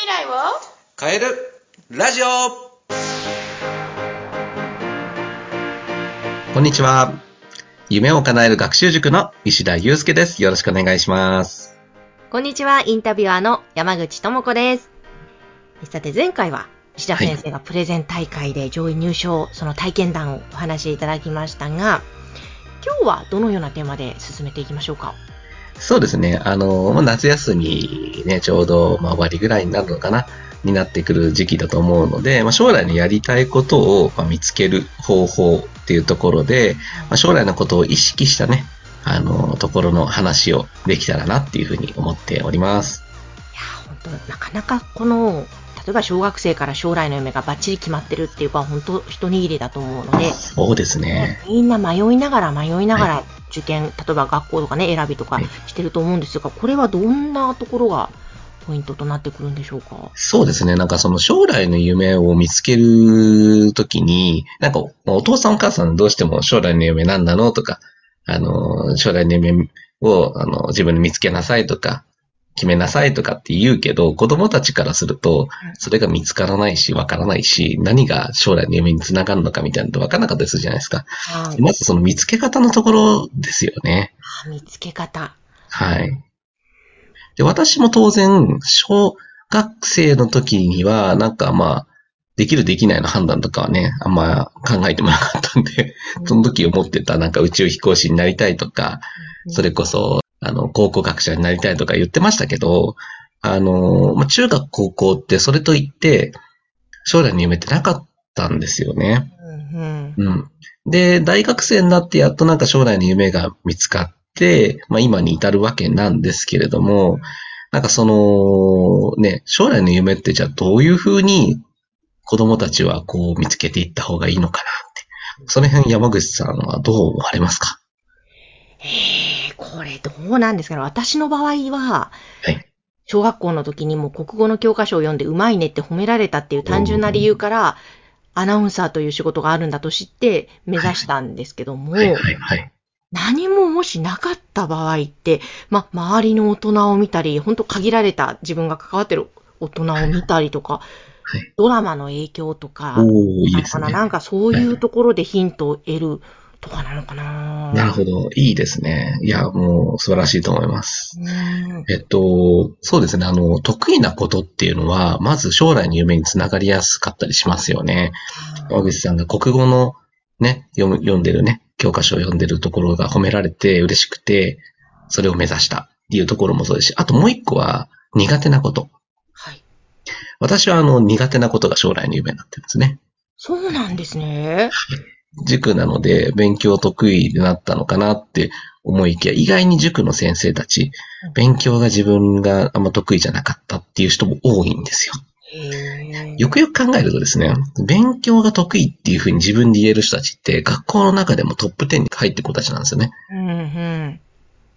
未来を？変えるラジオこんにちは。夢を叶える学習塾の石田祐介です。よろしくお願いします。こんにちは、インタビュアーの山口智子です。さて、前回は石田先生がプレゼン大会で上位入賞、その体験談をお話しいただきましたが、今日はどのようなテーマで進めていきましょうか？そうですね。あの、まあ夏休みね、ちょうど、まあ、終わりぐらいになるのかな、になってくる時期だと思うので、まあ、将来のやりたいことを、ま、見つける方法っていうところで、ま、将来のことを意識したね、あの、ところの話をできたらなっていうふうに思っております。いや、本当なかなかこの、例えば小学生から将来の夢がバッチリ決まってるっていうか、本当一握りだと思うので、そうですね。みんな迷いながら迷いながはら受験、例えば学校とかね、選びとかはいしてると思うんですが、これはどんなところがポイントとなってくるんでしょうか？そうですね。なんかその将来の夢を見つけるときに、なんかお父さんお母さんどうしても将来の夢何なのとか、あの、将来の夢をあの自分で見つけなさいとか、決めなさいとかって言うけど、子供たちからすると、それが見つからないし、わからないし、何が将来の夢につながるのかみたいなのってわからなかったりするじゃないですか。はい。まずその見つけ方のところですよね。あ見つけ方。はい。で、私も当然、小学生の時には、なんかまあ、できるできないの判断とかはね、あんま考えてもなかったんで、その時思ってたなんか宇宙飛行士になりたいとか、それこそ、あの、考古学者になりたいとか言ってましたけど、あの、まあ、中学高校ってそれと言って、将来の夢ってなかったんですよね。うんうんうん。で、大学生になってやっとなんか将来の夢が見つかって、まあ今に至るわけなんですけれども、なんかその、ね、将来の夢ってじゃあどういうふうに子供たちはこう見つけていった方がいいのかなって。その辺山口さんはどう思われますか？えー、これどうなんですかね私の場合は、はい。小学校の時にもう国語の教科書を読んでうまいねって褒められたっていう単純な理由から、アナウンサーという仕事があるんだと知って目指したんですけども、はい、はい、はい。何ももしなかった場合って、ま、周りの大人を見たり、本当限られた自分が関わってる大人を見たりとか、はい。ドラマの影響とか、なのかなですね。なんかそういうところでヒントを得るとかなのかななるほど。いいですね。いや、もう素晴らしいと思います。うんえっと、そうですね。あの、得意なことっていうのは、まず将来の夢につながりやすかったりしますよね。山口さんが国語のね、読む読んでるね、教科書を読んでるところが褒められて嬉しくて、それを目指したっていうところもそうですし、あともう一個は苦手なこと。はい。私はあの苦手なことが将来の夢になってるんですね。そうなんですね。塾なので勉強得意になったのかなって思いきや、意外に塾の先生たち、勉強が自分があんま得意じゃなかったっていう人も多いんですよ。へよくよく考えるとですね、勉強が得意っていうふうに自分で言える人たちって学校の中でもトップ10に入ってる子たちなんですよね。うんうん。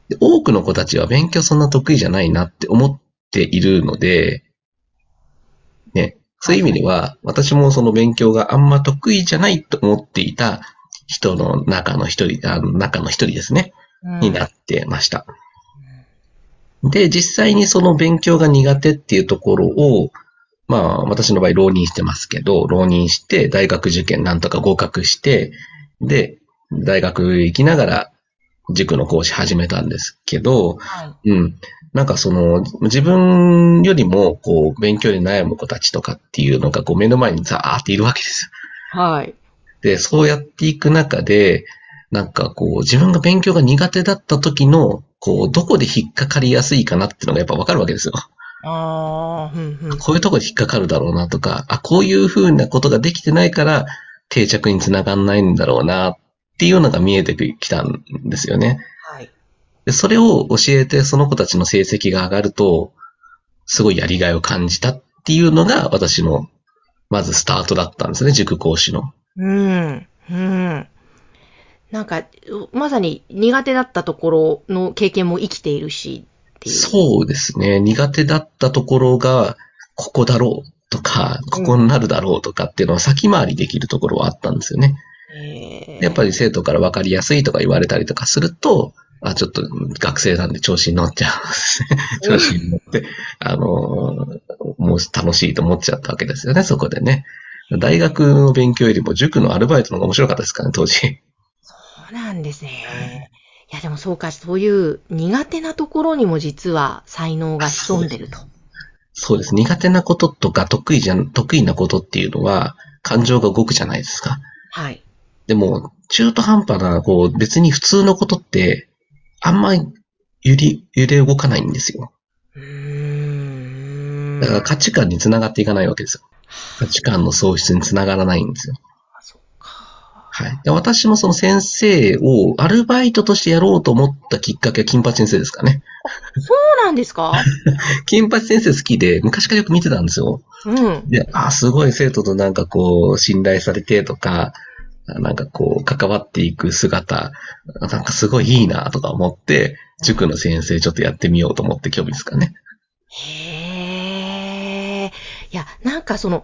で多くの子たちは勉強そんな得意じゃないなって思っているので、ね、そういう意味では、私もその勉強があんま得意じゃないと思っていた人の中の一人、あの中の一人ですね、うん。になってました。で、実際にその勉強が苦手っていうところを、まあ、私の場合浪人してますけど、浪人して大学受験なんとか合格して、で、大学行きながら塾の講師始めたんですけど、はい。うん。なんかその、自分よりも、こう、勉強に悩む子たちとかっていうのが、こう、目の前にザーっているわけですよ。はい。で、そうやっていく中で、なんかこう、自分が勉強が苦手だった時の、こう、どこで引っかかりやすいかなっていうのがやっぱわかるわけですよ。ああ、うんうん。こういうとこで引っかかるだろうなとか、あ、こういう風なことができてないから、定着につながんないんだろうな、っていうのが見えてきたんですよね。はい。で、それを教えてその子たちの成績が上がると、すごいやりがいを感じたっていうのが私の、まずスタートだったんですね、塾講師の。うん。うん。なんか、まさに苦手だったところの経験も生きているし、っていう。そうですね。苦手だったところが、ここだろうとか、ここになるだろうとかっていうのは先回りできるところはあったんですよね。へやっぱり生徒から分かりやすいとか言われたりとかすると、あ、ちょっと学生なんで調子に乗っちゃう。調子に乗って、あの、もも楽しいと思っちゃったわけですよね、そこでね。大学の勉強よりも塾のアルバイトの方が面白かったですからね、当時。そうなんですね。いや、でもそうか、そういう苦手なところにも実は才能が潜んでると。そうです。苦手なこととか得意じゃん、得意なことっていうのは感情が動くじゃないですか。はい。でも、中途半端な、こう、別に普通のことって、あんまり揺り、揺れ動かないんですよ。だから価値観につながっていかないわけですよ。価値観の喪失につながらないんですよ。そっか。はい。で私もその先生をアルバイトとしてやろうと思ったきっかけは金八先生ですかね。そうなんですか？金八先生好きで昔からよく見てたんですよ。うん。で、あ、すごい生徒となんかこう、信頼されてとか、なんかこう、関わっていく姿、なんかすごいいいなとか思って、塾の先生ちょっとやってみようと思って興味ですかね。へえ。いや、なんかその、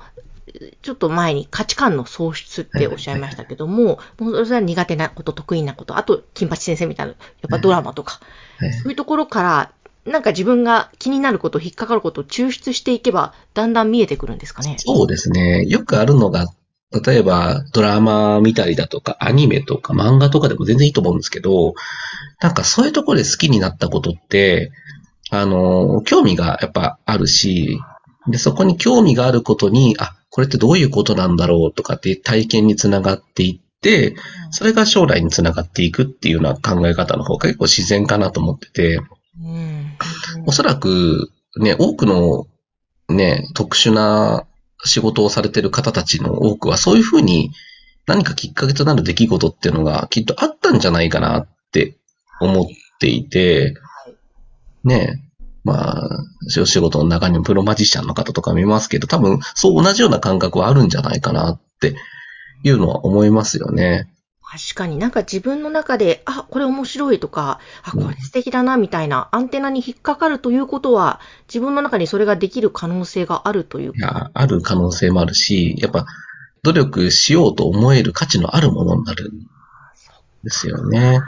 ちょっと前に価値観の喪失っておっしゃいましたけども、もうそれは苦手なこと、得意なこと、あと、金八先生みたいな、やっぱドラマとか、はいそういうところから、なんか自分が気になること、引っかかることを抽出していけば、だんだん見えてくるんですかね。そうですね。よくあるのが、例えばドラマ見たりだとか、アニメとか漫画とかでも全然いいと思うんですけど、なんかそういうところで好きになったことって、あの、興味がやっぱあるし、で、そこに興味があることに、あ、これってどういうことなんだろうとかって体験につながっていって、それが将来につながっていくっていうような考え方の方が結構自然かなと思ってて、うん。おそらく、ね、多くの、ね、特殊な仕事をされてる方たちの多くは、そういうふうに何かきっかけとなる出来事っていうのがきっとあったんじゃないかなって思っていて、ね、まあ、お仕事の中にもプロマジシャンの方とか見ますけど、多分そう同じような感覚はあるんじゃないかなっていうのは思いますよね。確かになんか自分の中で、あ、これ面白いとか、あ、これ素敵だなみたいなアンテナに引っかかるということは、自分の中にそれができる可能性があるといういや、ある可能性もあるし、やっぱ努力しようと思える価値のあるものになるんですよね。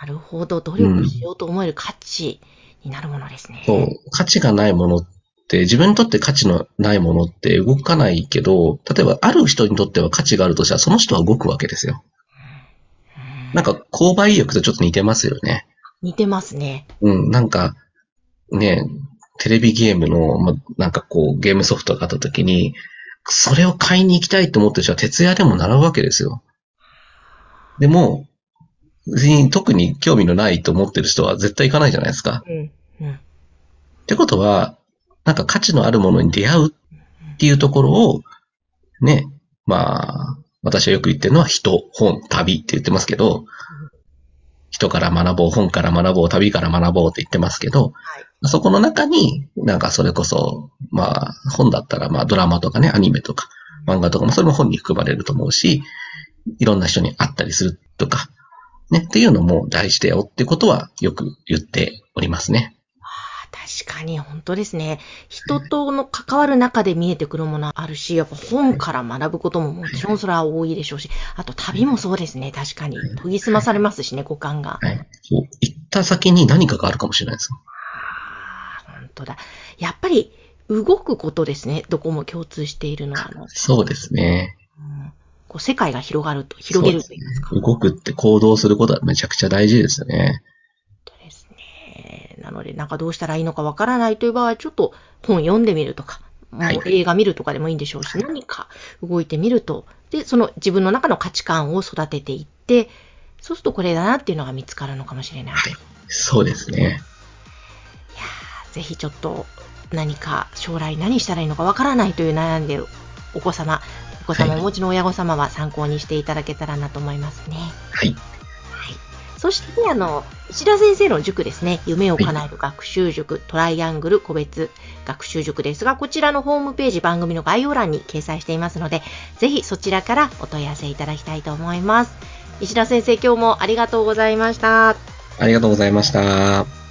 なるほど。努力しようと思える価値になるものですね。そう、価値がないものって、自分にとって価値のないものって動かないけど、例えばある人にとっては価値があるとしたら、その人は動くわけですよ。なんか、購買意欲とちょっと似てますよね。似てますね。うん、なんか、ね、テレビゲームの、ま、なんかこう、ゲームソフトがあった時に、それを買いに行きたいと思ってる人は徹夜でも習うわけですよ。でも、別に特に興味のないと思ってる人は絶対行かないじゃないですか。うん。うん。ってことは、なんか価値のあるものに出会うっていうところを、ね、まあ、私はよく言ってるのは人、本、旅って言ってますけど、人から学ぼう、本から学ぼう、旅から学ぼうって言ってますけど、はい。そこの中に、なんかそれこそ、まあ、本だったら、まあドラマとかね、アニメとか、漫画とかもそれも本に含まれると思うし、いろんな人に会ったりするとか、ね、っていうのも大事だよってことはよく言っておりますね。かに、本当ですね。人との関わる中で見えてくるものあるし、やっぱ本から学ぶことももちろんそれは多いでしょうし、あと旅もそうですね、確かに。研ぎ澄まされますしね、五感が。はい。行った先に何かがあるかもしれないですよ。ああ、本当だ。やっぱり、動くことですね。どこも共通しているのは、そうですね。うんこう世界が広がると、広げると言いますか。動くって行動することはめちゃくちゃ大事ですよね。ので、なんかどうしたらいいのかわからないという場合は、ちょっと本読んでみるとか、もはいう映画見るとかでもいいんでしょうし、何か動いてみると、で、その自分の中の価値観を育てていって、そうするとこれだなっていうのが見つかるのかもしれない。はい。そうですね。いやーぜひちょっと何か将来何したらいいのかわからないという悩んでいるお子様、お子様お持ちの親御様は参考にしていただけたらなと思いますね。はい。はい。そして、あの、石田先生の塾ですね、夢を叶える学習塾、トライアングル個別学習塾ですが、こちらのホームページ、番組の概要欄に掲載していますので、ぜひそちらからお問い合わせいただきたいと思います。石田先生、今日もありがとうございました。ありがとうございました。